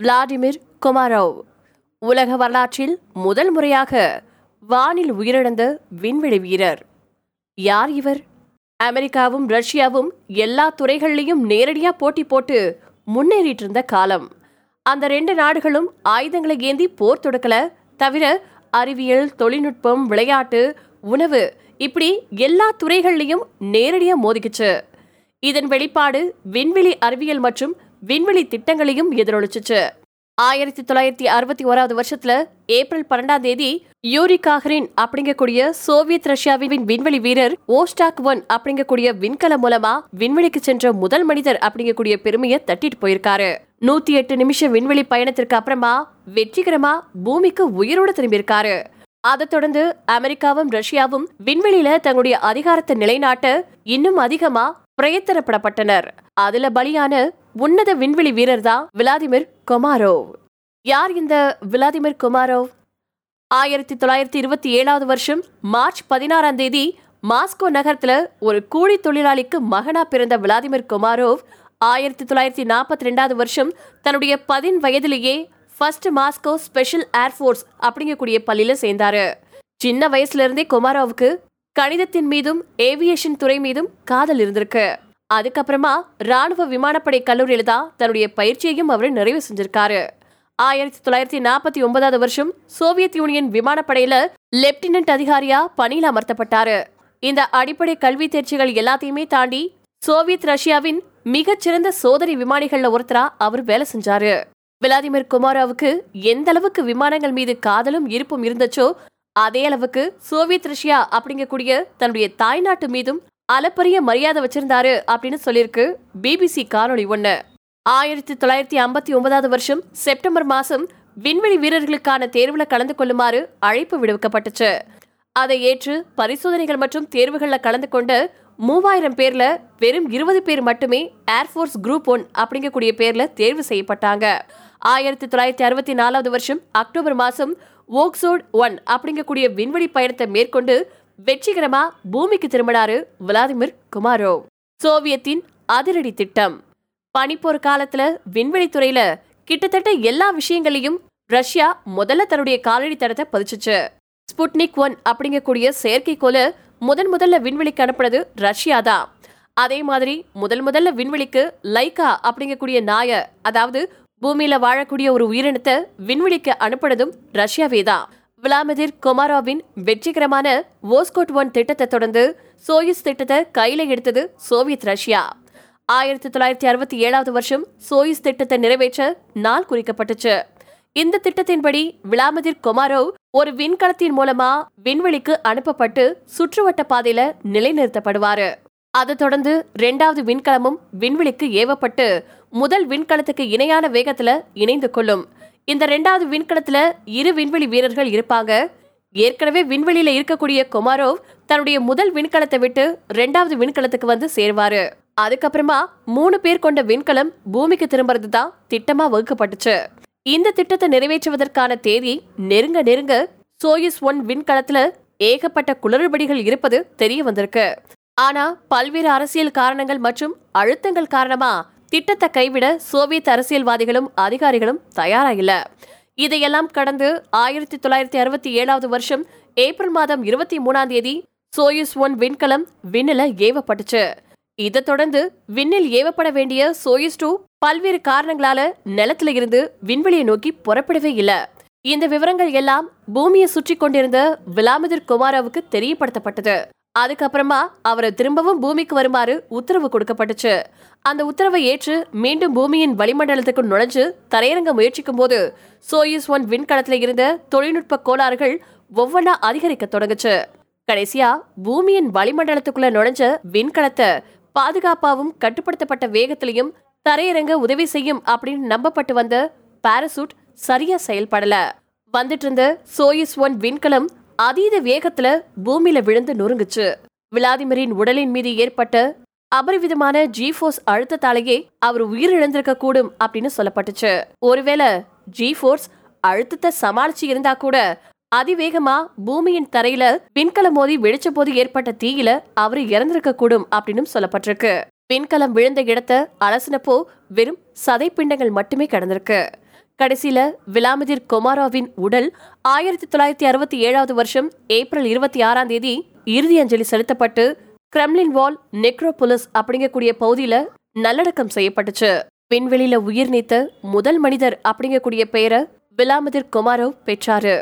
Vladimir கொமாரோவ். உலக வரலாற்றில் முதல் முறையாக வானில் உயிரிழந்த விண்வெளி வீரர். யார் இவர்? அமெரிக்காவும் ரஷ்யாவும் எல்லா துறைகள்லையும் நேரடியாக போட்டி போட்டு முன்னேறிட்டு இருந்த காலம். அந்த ரெண்டு நாடுகளும் ஆயுதங்களை ஏந்தி போர் தொடுக்கல தவிர அறிவியல் தொழில்நுட்பம் விளையாட்டு உணவு இப்படி எல்லா துறைகள்லையும் நேரடியாக மோதிக்குச்சு. இதன் வெளிப்பாடு விண்வெளி அறிவியல் மற்றும் விண்வெளி திட்டங்களையும் எதிரொலிச்சுச்சு. ஆயிரத்தி தொள்ளாயிரத்தி அறுபத்தி ஓராவது வருஷத்துல ஏப்ரல் பன்னெண்டாம் தேதி யூரி காஹரின் அப்படிங்கக்கூடிய சோவியத் ரஷ்யாவின் விண்வெளி வீரர் ஓஸ்டாக் ஒன் அப்படிங்கக்கூடிய விண்கலம் மூலமா விண்வெளிக்கு சென்ற முதல் மனிதர் அப்படிங்கக்கூடிய பெருமையை தட்டிட்டு போயிருக்காரு. நூத்தி எட்டு நிமிஷம் விண்வெளி பயணத்திற்கு அப்புறமா வெற்றிகரமா பூமிக்கு உயிரோட திரும்பியிருக்காரு. அதைத் தொடர்ந்து அமெரிக்காவும் ரஷ்யாவும் விண்வெளியில தங்களுடைய அதிகாரத்தை நிலைநாட்ட இன்னும் அதிகமா பிரயத்தனப்படப்பட்டனர். அதுல பலியான உன்னத விண்வெளி வீரர் தான் விளாடிமிர் கொமாரோவ். யார் இந்த விளாடிமிர் கொமாரோவ்? ஆயிரத்தி தொள்ளாயிரத்தி இருபத்தி ஏழாவது வருஷம் மார்ச் பதினாறாம் தேதி மாஸ்கோ நகரத்துல ஒரு கூலி தொழிலாளிக்கு மகனா பிறந்த விளாடிமிர் கொமாரோவ் ஆயிரத்தி தொள்ளாயிரத்தி நாற்பத்தி ரெண்டாவது வருஷம் தன்னுடைய பதின் வயதிலேயே ஃபர்ஸ்ட் மாஸ்கோ ஸ்பெஷல் ஏர்ஃபோர்ஸ் அப்படிங்கக்கூடிய பள்ளியில சேர்ந்தாரு. சின்ன வயசுல இருந்தே குமாரோவுக்கு கணிதத்தின் மீதும் ஏவியேஷன் துறை மீதும் காதல் இருந்திருக்கு. அதுக்கப்புறமா ராணுவ விமானப்படை கல்லூரியில தான் தன்னுடைய பயிற்சியையும் அவர் நிறைவு செஞ்சிருக்காரு. ஆயிரத்தி தொள்ளாயிரத்தி நாற்பத்தி ஒன்பதாவது வருஷம் சோவியத் யூனியன் விமானப்படையில லெப்டினன்ட் அதிகாரியா பணியில் அமர்த்தப்பட்டாரு. இந்த அடிப்படை கல்வி தேர்ச்சிகள் எல்லாத்தையுமே தாண்டி சோவியத் ரஷ்யாவின் மிகச்சிறந்த சோதனை விமானிகள்ல ஒருத்தரா அவர் வேலை செஞ்சாரு. விளாடிமிர் குமாராவுக்கு எந்த அளவுக்கு விமானங்கள் மீது காதலும் இருப்பும் இருந்துச்சோ அதே அளவுக்கு சோவியத் ரஷ்யா அப்படிங்கக்கூடிய தன்னுடைய தாய்நாட்டு மீதும் அளப்பரிய மரியாதை வச்சிருந்தாரு அப்படின்னு சொல்லியிருக்கு பிபிசி காணொலி ஒன்று ஆயிரத்தி தொள்ளாயிரத்தி ஐம்பத்தி ஒன்பதாவது வருஷம் செப்டம்பர் மாதம் விண்வெளி வீரர்களுக்கான தேர்வில் கலந்து கொள்ளுமாறு அழைப்பு விடுவிக்கப்பட்டுச்சு. அதை ஏற்று பரிசோதனைகள் மற்றும் தேர்வுகளில் கலந்து கொண்ட மூவாயிரம் பேர்ல வெறும் இருபது பேர் மட்டுமே ஏர்ஃபோர்ஸ் குரூப் ஒன் அப்படிங்கக்கூடிய பேர்ல தேர்வு செய்யப்பட்டாங்க. ஆயிரத்தி தொள்ளாயிரத்தி அறுபத்தி நாலாவது வருஷம் அக்டோபர் மாதம் ஓக்ஸோட் ஒன் அப்படிங்கக்கூடிய விண்வெளி பயணத்தை மேற்கொண்டு வெற்றிகரமா பூமிக்கு திரும்பினாரு விளாடிமிர் குமாரோ. சோவியத்தின் அதிரடி திட்டம். பனிப்போர் காலத்துல விண்வெளி துறையில கிட்டத்தட்ட எல்லா விஷயங்களையும் ரஷ்யா முதல்ல தன்னுடைய காலடி தடத்தை பதிச்சுச்சு. ஸ்புட்னிக் ஒன் அப்படிங்கக்கூடிய செயற்கைக்கோள முதன் முதல்ல விண்வெளிக்கு அனுப்புனது ரஷ்யா தான். அதே மாதிரி முதல் முதல்ல விண்வெளிக்கு லைகா அப்படிங்கக்கூடிய நாய அதாவது பூமியில வாழக்கூடிய ஒரு உயிரினத்தை விண்வெளிக்கு அனுப்புனதும் ரஷ்யாவே தான் விளாமதிர் கொமாரோவின் வெற்றிகரமான ஓஸ்கோட் ஒன் திட்டத்தை தொடர்ந்து சோயிஸ் திட்டத்தை கையில எடுத்தது சோவியத் ரஷ்யா. ஆயிரத்தி தொள்ளாயிரத்தி அறுபத்தி ஏழாவது வருஷம் சோயிஸ் திட்டத்தை நிறைவேற்ற நாள் குறிக்கப்பட்டுச்சு. இந்த திட்டத்தின்படி விளாமதிர் கொமாரோவ் ஒரு விண்கலத்தின் மூலமா விண்வெளிக்கு அனுப்பப்பட்டு சுற்றுவட்ட பாதையில நிலைநிறுத்தப்படுவாரு. அதைத் தொடர்ந்து ரெண்டாவது விண்கலமும் விண்வெளிக்கு ஏவப்பட்டு முதல் விண்கலத்துக்கு இணையான வேகத்துல இணைந்து கொள்ளும். இந்த ரெண்டாவது விண்கலத்துல இரு விண்வெளி வீரர்கள் இருப்பாங்க. ஏற்கனவே விண்வெளியில இருக்கக்கூடிய குமாரோவ் தன்னுடைய முதல் விண்கலத்தை விட்டு ரெண்டாவது விண்கலத்துக்கு வந்து சேர்வாரு. அதுக்கப்புறமா மூணு பேர் கொண்ட விண்கலம் பூமிக்கு திரும்புறது தான் திட்டமா வகுக்கப்பட்டுச்சு. இந்த திட்டத்தை நிறைவேற்றுவதற்கான தேதி நெருங்க நெருங்க சோயிஸ் ஒன் விண்கலத்துல ஏகப்பட்ட குளறுபடிகள் இருப்பது தெரிய வந்திருக்கு. ஆனா பல்வேறு அரசியல் காரணங்கள் மற்றும் அழுத்தங்கள் காரணமா திட்டத்தை கைவிட சோவியத் அரசியல்வாதிகளும் அதிகாரிகளும் தயாரா இல்ல இதையெல்லாம் கடந்து ஆயிரத்தி தொள்ளாயிரத்தி அறுபத்தி ஏழாவது வருஷம் ஏப்ரல் மாதம் இருபத்தி மூணாம் தேதி சோயுஸ் ஒன் விண்கலம் விண்ணில ஏவப்பட்டுச்சு. இதைத் தொடர்ந்து விண்ணில் ஏவப்பட வேண்டிய சோயுஸ் டூ பல்வேறு காரணங்களால நிலத்துல இருந்து விண்வெளியை நோக்கி புறப்படவே இல்ல. இந்த விவரங்கள் எல்லாம் பூமியை சுற்றி கொண்டிருந்த விலாமிதிர் குமாராவுக்கு தெரியப்படுத்தப்பட்டது. அதுக்கப்புறமா அவரை திரும்பவும் பூமிக்கு வருமாறு உத்தரவு கொடுக்கப்பட்டுச்சு. அந்த உத்தரவை ஏற்று மீண்டும் பூமியின் வளிமண்டலத்துக்கு நுழைஞ்சு தரையிறங்க முயற்சிக்கும் போது சோயிஸ் ஒன் விண்கலத்தில் இருந்த தொழில்நுட்ப கோளாறுகள் ஒவ்வொன்றா அதிகரிக்க தொடங்குச்சு. கடைசியா பூமியின் வளிமண்டலத்துக்குள்ள நுழைஞ்ச விண்கலத்தை பாதுகாப்பாகவும் கட்டுப்படுத்தப்பட்ட வேகத்திலையும் தரையிறங்க உதவி செய்யும் அப்படின்னு நம்பப்பட்டு வந்த பாரசூட் சரியா செயல்படல. வந்துட்டு இருந்த சோயிஸ் ஒன் விண்கலம் அதீத வேகத்துல பூமியில விழுந்து நொறுங்குச்சு. விளாடிமிரின் உடலின் மீது ஏற்பட்ட அபரிவிதமான ஜிஃபோர்ஸ் அழுத்தத்தாலேயே அவர் உயிரிழந்திருக்க கூடும் அப்படின்னு சொல்லப்பட்டுச்சு. ஒருவேளை ஜிஃபோர்ஸ் அழுத்தத்தை சமாளிச்சு இருந்தா கூட அதிவேகமா பூமியின் தரையில விண்கலம் மோதி வெடிச்ச போது ஏற்பட்ட தீயில அவரு இறந்திருக்க கூடும் அப்படின்னு சொல்லப்பட்டிருக்கு. விண்கலம் விழுந்த இடத்த அலசினப்போ வெறும் சதைப்பிண்டங்கள் மட்டுமே கிடந்திருக்கு. கடைசியில விலாமதிர் கொமாரோவின் உடல் ஆயிரத்தி தொள்ளாயிரத்தி அறுபத்தி ஏழாவது வருஷம் ஏப்ரல் இருபத்தி ஆறாம் தேதி இறுதி அஞ்சலி செலுத்தப்பட்டு கிரெம்லின் வால் நெக்ரோபொலிஸ் அப்படிங்கக்கூடிய பகுதியில் நல்லடக்கம் செய்யப்பட்டுச்சு. விண்வெளியில உயிர் நீத்த முதல் மனிதர் அப்படிங்கக்கூடிய பெயரை விலாமதிர் கொமாரோவ் பெற்றாரு.